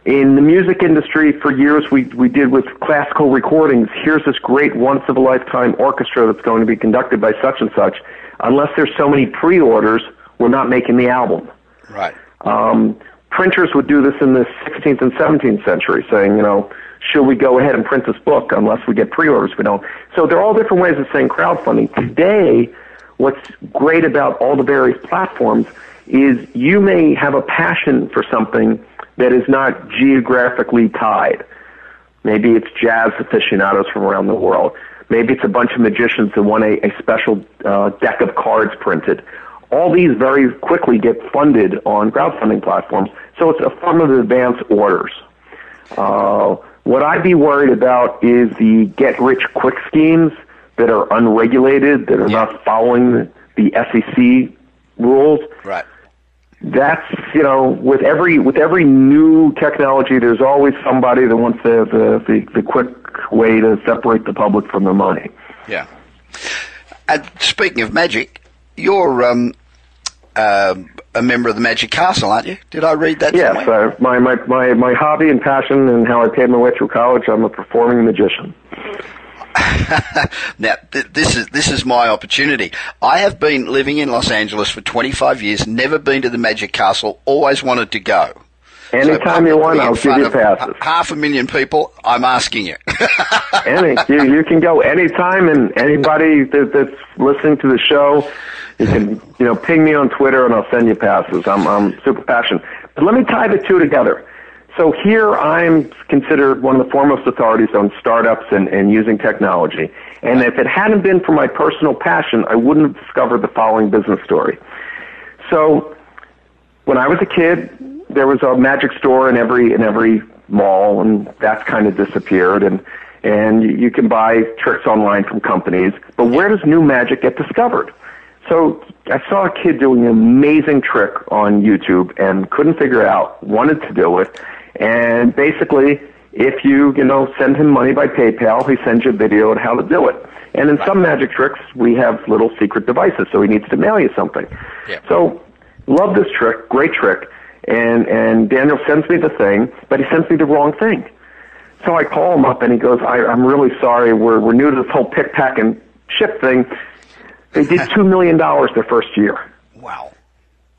in the music industry for years we, we did with classical recordings here's this great once of a lifetime orchestra that's going to be conducted by such and such unless there's so many pre-orders we're not making the album. Right. Um, printers would do this in the 16th and 17th century saying you know should we go ahead and print this book unless we get pre-orders we don't? So there are all different ways of saying crowdfunding. Today what's great about all the various platforms is you may have a passion for something that is not geographically tied. Maybe it's jazz aficionados from around the world. Maybe it's a bunch of magicians that want a, a special uh, deck of cards printed. All these very quickly get funded on crowdfunding platforms, so it's a form of advance orders. Uh, what I'd be worried about is the get rich quick schemes that are unregulated, that are yeah. not following the SEC rules. Right that's you know with every with every new technology there's always somebody that wants the the, the, the quick way to separate the public from the money. Yeah. And speaking of magic you're um, uh, a member of the magic castle aren't you? Did i read that yes uh, my, my my my hobby and passion and how i paid my way through college i'm a performing magician now, th- this is this is my opportunity. I have been living in Los Angeles for 25 years, never been to the Magic Castle, always wanted to go. Anytime so you want, I'll give you passes. Half a million people, I'm asking you. Any, you, you can go anytime, and anybody that, that's listening to the show, you can you know ping me on Twitter, and I'll send you passes. I'm I'm super passionate. But let me tie the two together. So here I'm considered one of the foremost authorities on startups and, and using technology. And if it hadn't been for my personal passion, I wouldn't have discovered the following business story. So when I was a kid, there was a magic store in every in every mall, and that's kind of disappeared. And and you can buy tricks online from companies, but where does new magic get discovered? So I saw a kid doing an amazing trick on YouTube and couldn't figure out, wanted to do it, and basically, if you you know send him money by PayPal, he sends you a video on how to do it. And in some magic tricks, we have little secret devices, so he needs to mail you something. Yeah. So, love this trick, great trick. And and Daniel sends me the thing, but he sends me the wrong thing. So I call him up and he goes, I, I'm really sorry. We're, we're new to this whole pick, pack, and ship thing. They did $2 million their first year. Wow.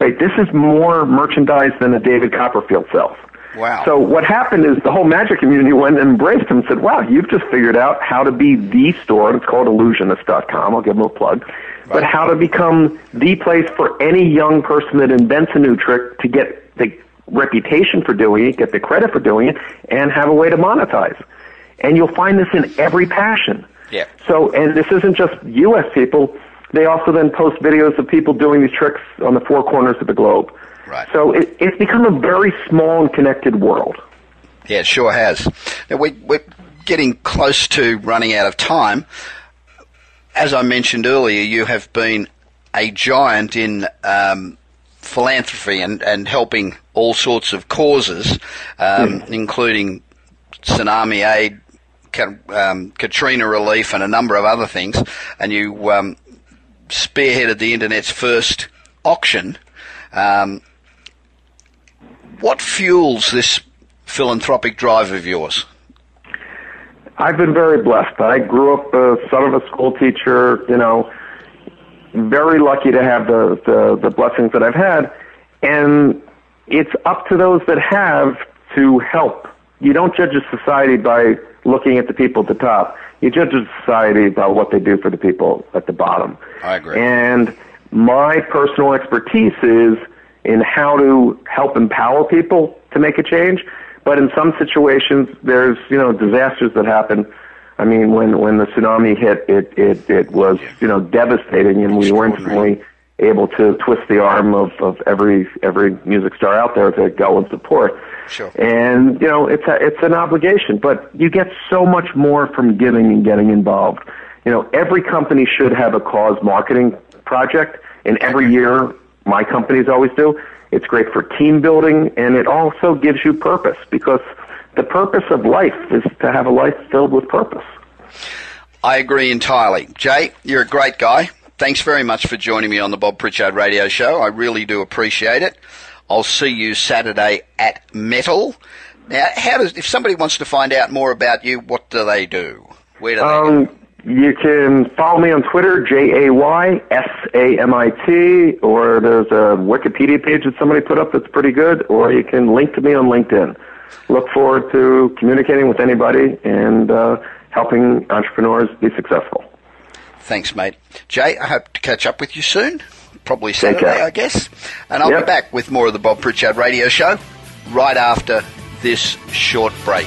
Right, this is more merchandise than a David Copperfield sells. Wow. So what happened is the whole magic community went and embraced him and said, wow, you've just figured out how to be the store, and it's called ellusionist.com. I'll give them a plug. But how to become the place for any young person that invents a new trick to get the reputation for doing it, get the credit for doing it, and have a way to monetize. And you'll find this in every passion. Yeah. So, and this isn't just U.S. people. They also then post videos of people doing these tricks on the four corners of the globe. Right. So it, it's become a very small and connected world. Yeah, it sure has. Now, we, we're getting close to running out of time. As I mentioned earlier, you have been a giant in um, philanthropy and, and helping all sorts of causes, um, including tsunami aid, um, Katrina relief, and a number of other things. And you um, spearheaded the internet's first auction. Um, what fuels this philanthropic drive of yours? I've been very blessed. I grew up the son of a school teacher, you know, very lucky to have the, the, the blessings that I've had. And it's up to those that have to help. You don't judge a society by looking at the people at the top. You judge a society by what they do for the people at the bottom. I agree. And my personal expertise is in how to help empower people to make a change. But in some situations, there's you know disasters that happen. I mean, when when the tsunami hit, it it it was you know devastating, and we weren't really able to twist the arm of of every every music star out there to go and support. Sure. And you know, it's a it's an obligation, but you get so much more from giving and getting involved. You know, every company should have a cause marketing project, and every year my companies always do. It's great for team building, and it also gives you purpose because the purpose of life is to have a life filled with purpose. I agree entirely. Jay, you're a great guy. Thanks very much for joining me on the Bob Pritchard Radio Show. I really do appreciate it. I'll see you Saturday at Metal. Now, how does if somebody wants to find out more about you, what do they do? Where do they Um, go? You can follow me on Twitter, J A Y S A M I T, or there's a Wikipedia page that somebody put up that's pretty good, or you can link to me on LinkedIn. Look forward to communicating with anybody and uh, helping entrepreneurs be successful. Thanks, mate. Jay, I hope to catch up with you soon. Probably Saturday. I guess. And I'll be back with more of the Bob Pritchard Radio Show right after this short break.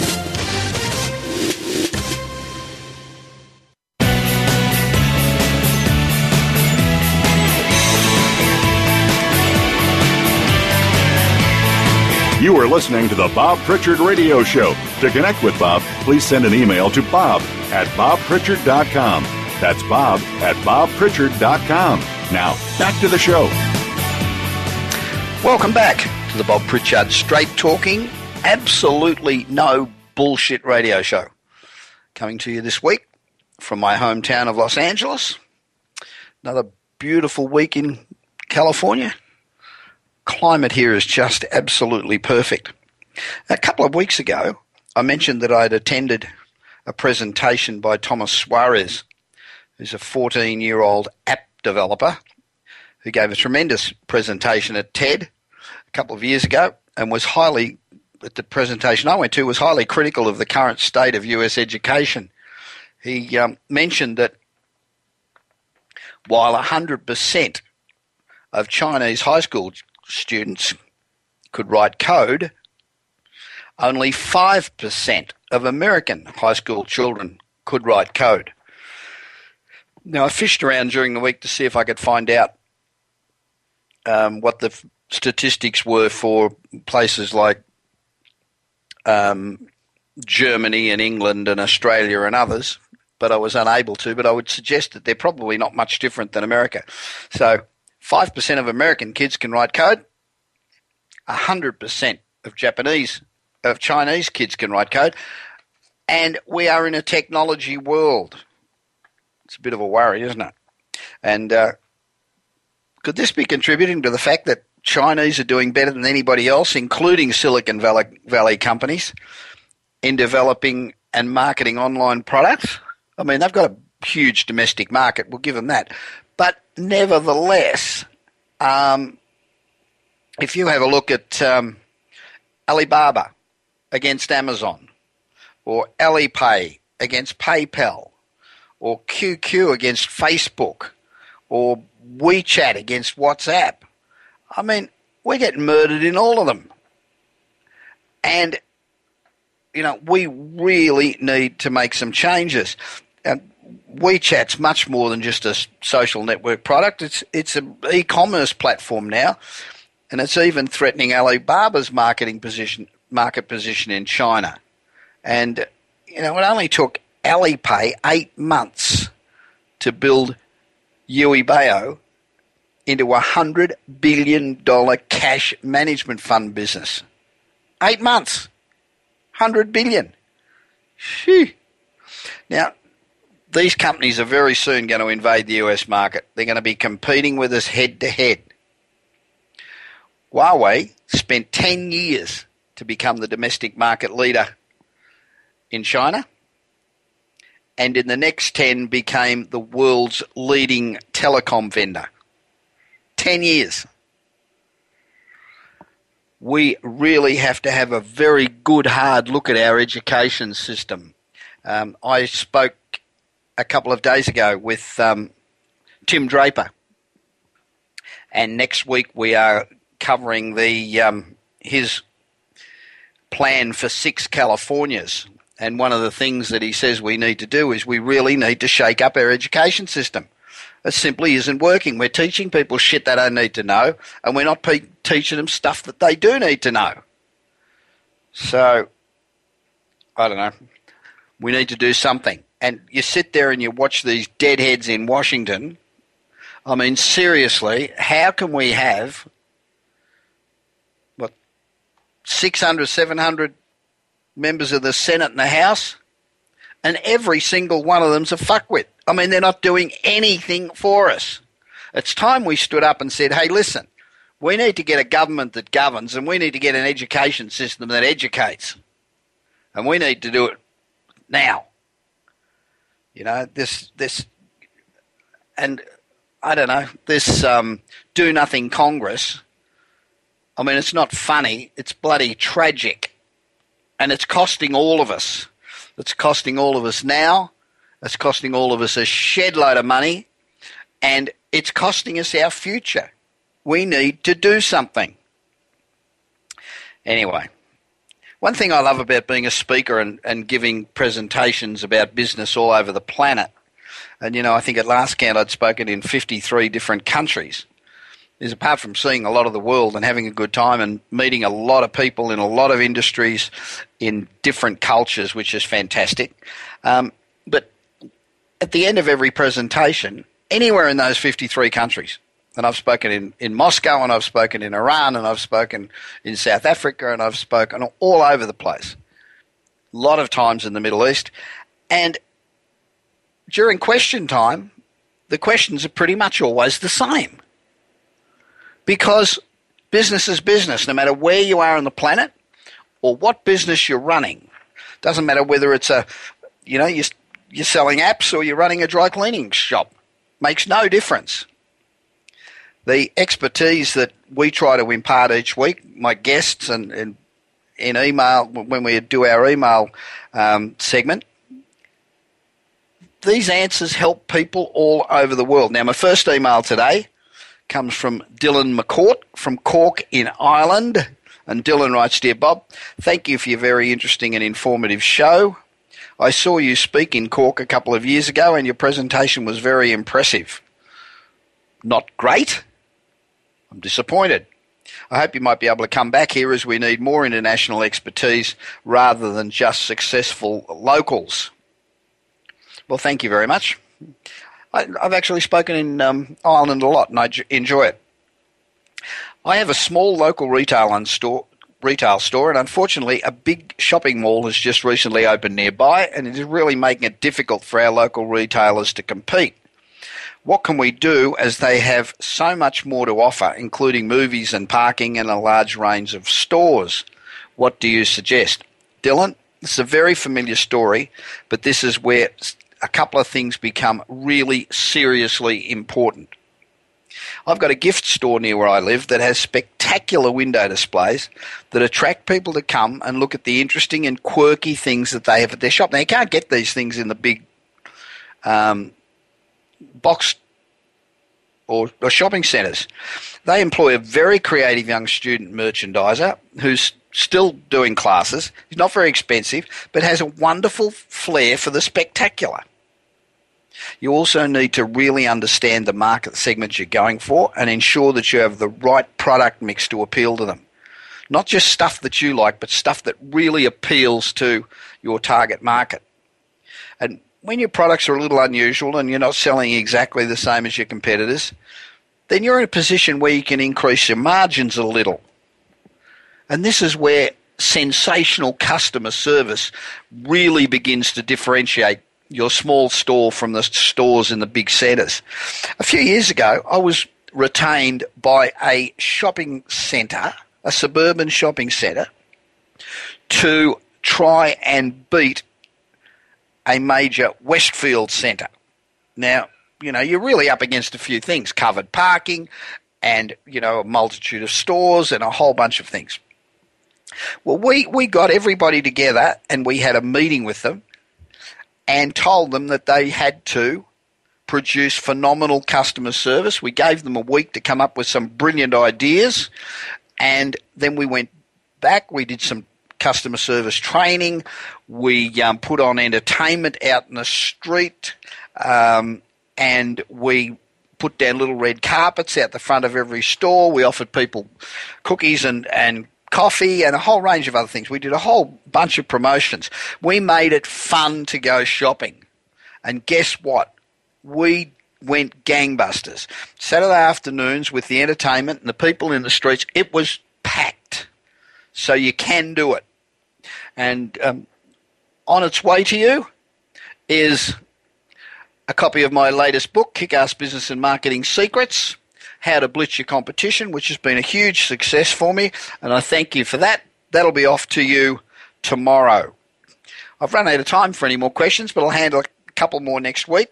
You are listening to the Bob Pritchard Radio Show. To connect with Bob, please send an email to bob at bobpritchard.com. That's bob at bobpritchard.com. Now, back to the show. Welcome back to the Bob Pritchard Straight Talking, absolutely no bullshit radio show. Coming to you this week from my hometown of Los Angeles. Another beautiful week in California. Climate here is just absolutely perfect. A couple of weeks ago, I mentioned that I'd attended a presentation by Thomas Suarez, who's a 14 year old app developer who gave a tremendous presentation at TED a couple of years ago and was highly, at the presentation I went to, was highly critical of the current state of US education. He um, mentioned that while 100% of Chinese high school students could write code, only 5% of American high school children could write code. Now, I fished around during the week to see if I could find out um, what the f- statistics were for places like um, Germany and England and Australia and others, but I was unable to. But I would suggest that they're probably not much different than America. So, 5% of American kids can write code, 100% of Japanese, of Chinese kids can write code, and we are in a technology world. It's a bit of a worry, isn't it? And uh, could this be contributing to the fact that Chinese are doing better than anybody else, including Silicon Valley, Valley companies, in developing and marketing online products? I mean, they've got a huge domestic market, we'll give them that. But nevertheless, um, if you have a look at um, Alibaba against Amazon, or Alipay against PayPal, or QQ against Facebook, or WeChat against WhatsApp. I mean, we're getting murdered in all of them. And, you know, we really need to make some changes. And WeChat's much more than just a social network product. It's it's an e-commerce platform now, and it's even threatening Alibaba's marketing position, market position in China. And you know, it only took Alipay eight months to build Yuebao into a hundred billion dollar cash management fund business. Eight months, hundred billion. Shoo. Now, these companies are very soon going to invade the US market. They're going to be competing with us head to head. Huawei spent 10 years to become the domestic market leader in China and in the next 10 became the world's leading telecom vendor. 10 years. We really have to have a very good, hard look at our education system. Um, I spoke a couple of days ago with um, Tim Draper, and next week we are covering the um, his plan for six Californias. And one of the things that he says we need to do is we really need to shake up our education system. It simply isn't working. We're teaching people shit they don't need to know, and we're not pe- teaching them stuff that they do need to know. So, I don't know. We need to do something. And you sit there and you watch these deadheads in Washington. I mean, seriously, how can we have, what, 600, 700 members of the Senate and the House? And every single one of them's a fuckwit. I mean, they're not doing anything for us. It's time we stood up and said, hey, listen, we need to get a government that governs and we need to get an education system that educates. And we need to do it now. You know, this, this, and I don't know, this um, do nothing Congress. I mean, it's not funny, it's bloody tragic. And it's costing all of us. It's costing all of us now it's costing all of us a shed load of money and it's costing us our future. We need to do something. Anyway, one thing I love about being a speaker and, and giving presentations about business all over the planet, and you know, I think at last count I'd spoken in 53 different countries, is apart from seeing a lot of the world and having a good time and meeting a lot of people in a lot of industries in different cultures, which is fantastic. Um, but at the end of every presentation, anywhere in those 53 countries, and I've spoken in, in Moscow, and I've spoken in Iran, and I've spoken in South Africa, and I've spoken all over the place. A lot of times in the Middle East. And during question time, the questions are pretty much always the same. Because business is business, no matter where you are on the planet or what business you're running. Doesn't matter whether it's a you know, you're, you're selling apps or you're running a dry cleaning shop. Makes no difference. The expertise that we try to impart each week, my guests and, and in email, when we do our email um, segment, these answers help people all over the world. Now, my first email today comes from Dylan McCourt from Cork in Ireland. And Dylan writes, Dear Bob, thank you for your very interesting and informative show. I saw you speak in Cork a couple of years ago and your presentation was very impressive. Not great. I'm disappointed. I hope you might be able to come back here as we need more international expertise rather than just successful locals. Well, thank you very much. I, have actually spoken in um, Ireland a lot and I enjoy it. I have a small local retail and store, retail store, and unfortunately, a big shopping mall has just recently opened nearby, and it is really making it difficult for our local retailers to compete. What can we do as they have so much more to offer, including movies and parking and a large range of stores? What do you suggest? Dylan, is a very familiar story, but this is where a couple of things become really seriously important. I've got a gift store near where I live that has spectacular window displays that attract people to come and look at the interesting and quirky things that they have at their shop. Now, you can't get these things in the big um, box or, or shopping centres. They employ a very creative young student merchandiser who's still doing classes. He's not very expensive, but has a wonderful flair for the spectacular. You also need to really understand the market segments you're going for and ensure that you have the right product mix to appeal to them. Not just stuff that you like, but stuff that really appeals to your target market. And when your products are a little unusual and you're not selling exactly the same as your competitors, then you're in a position where you can increase your margins a little. And this is where sensational customer service really begins to differentiate your small store from the stores in the big centres. A few years ago, I was retained by a shopping centre, a suburban shopping centre, to try and beat a major Westfield centre. Now, you know, you're really up against a few things covered parking and, you know, a multitude of stores and a whole bunch of things. Well, we, we got everybody together and we had a meeting with them and told them that they had to produce phenomenal customer service. We gave them a week to come up with some brilliant ideas, and then we went back. We did some customer service training. We um, put on entertainment out in the street, um, and we put down little red carpets out the front of every store. We offered people cookies and, and coffee and a whole range of other things. We did a whole bunch of promotions. We made it fun to go shopping. And guess what? We went gangbusters. Saturday afternoons with the entertainment and the people in the streets, it was packed. So you can do it. And um, on its way to you is a copy of my latest book, Kick Ass Business and Marketing Secrets how to Blitz Your Competition, which has been a huge success for me, and I thank you for that. That'll be off to you tomorrow. I've run out of time for any more questions, but I'll handle a couple more next week.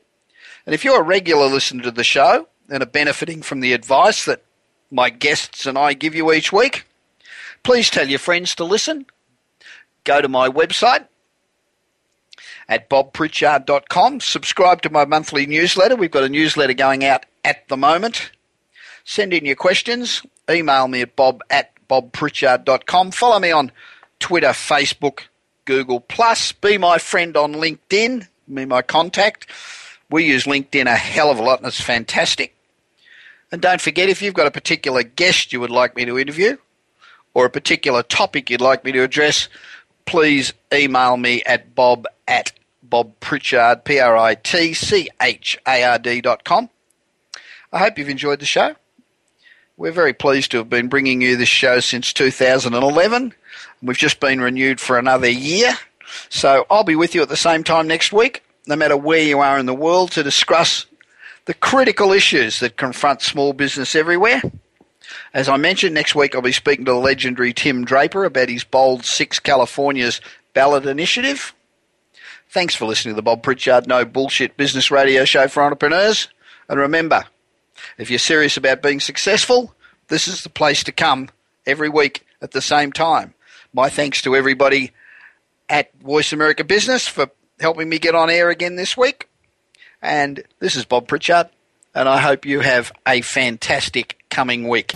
And if you're a regular listener to the show and are benefiting from the advice that my guests and I give you each week, please tell your friends to listen. Go to my website at bobpritchard.com. Subscribe to my monthly newsletter. We've got a newsletter going out at the moment. Send in your questions. Email me at bob at bobpritchard.com. Follow me on Twitter, Facebook, Google Plus. Be my friend on LinkedIn. Be my contact. We use LinkedIn a hell of a lot, and it's fantastic. And don't forget, if you've got a particular guest you would like me to interview, or a particular topic you'd like me to address, please email me at bob at bobpritchard, P-R-I-T-C-H-A-R-D dot com. I hope you've enjoyed the show. We're very pleased to have been bringing you this show since 2011. We've just been renewed for another year. So I'll be with you at the same time next week, no matter where you are in the world, to discuss the critical issues that confront small business everywhere. As I mentioned, next week I'll be speaking to the legendary Tim Draper about his bold Six California's ballot initiative. Thanks for listening to the Bob Pritchard No Bullshit Business Radio Show for Entrepreneurs. And remember, if you're serious about being successful, this is the place to come every week at the same time. My thanks to everybody at Voice America Business for helping me get on air again this week. And this is Bob Pritchard, and I hope you have a fantastic coming week.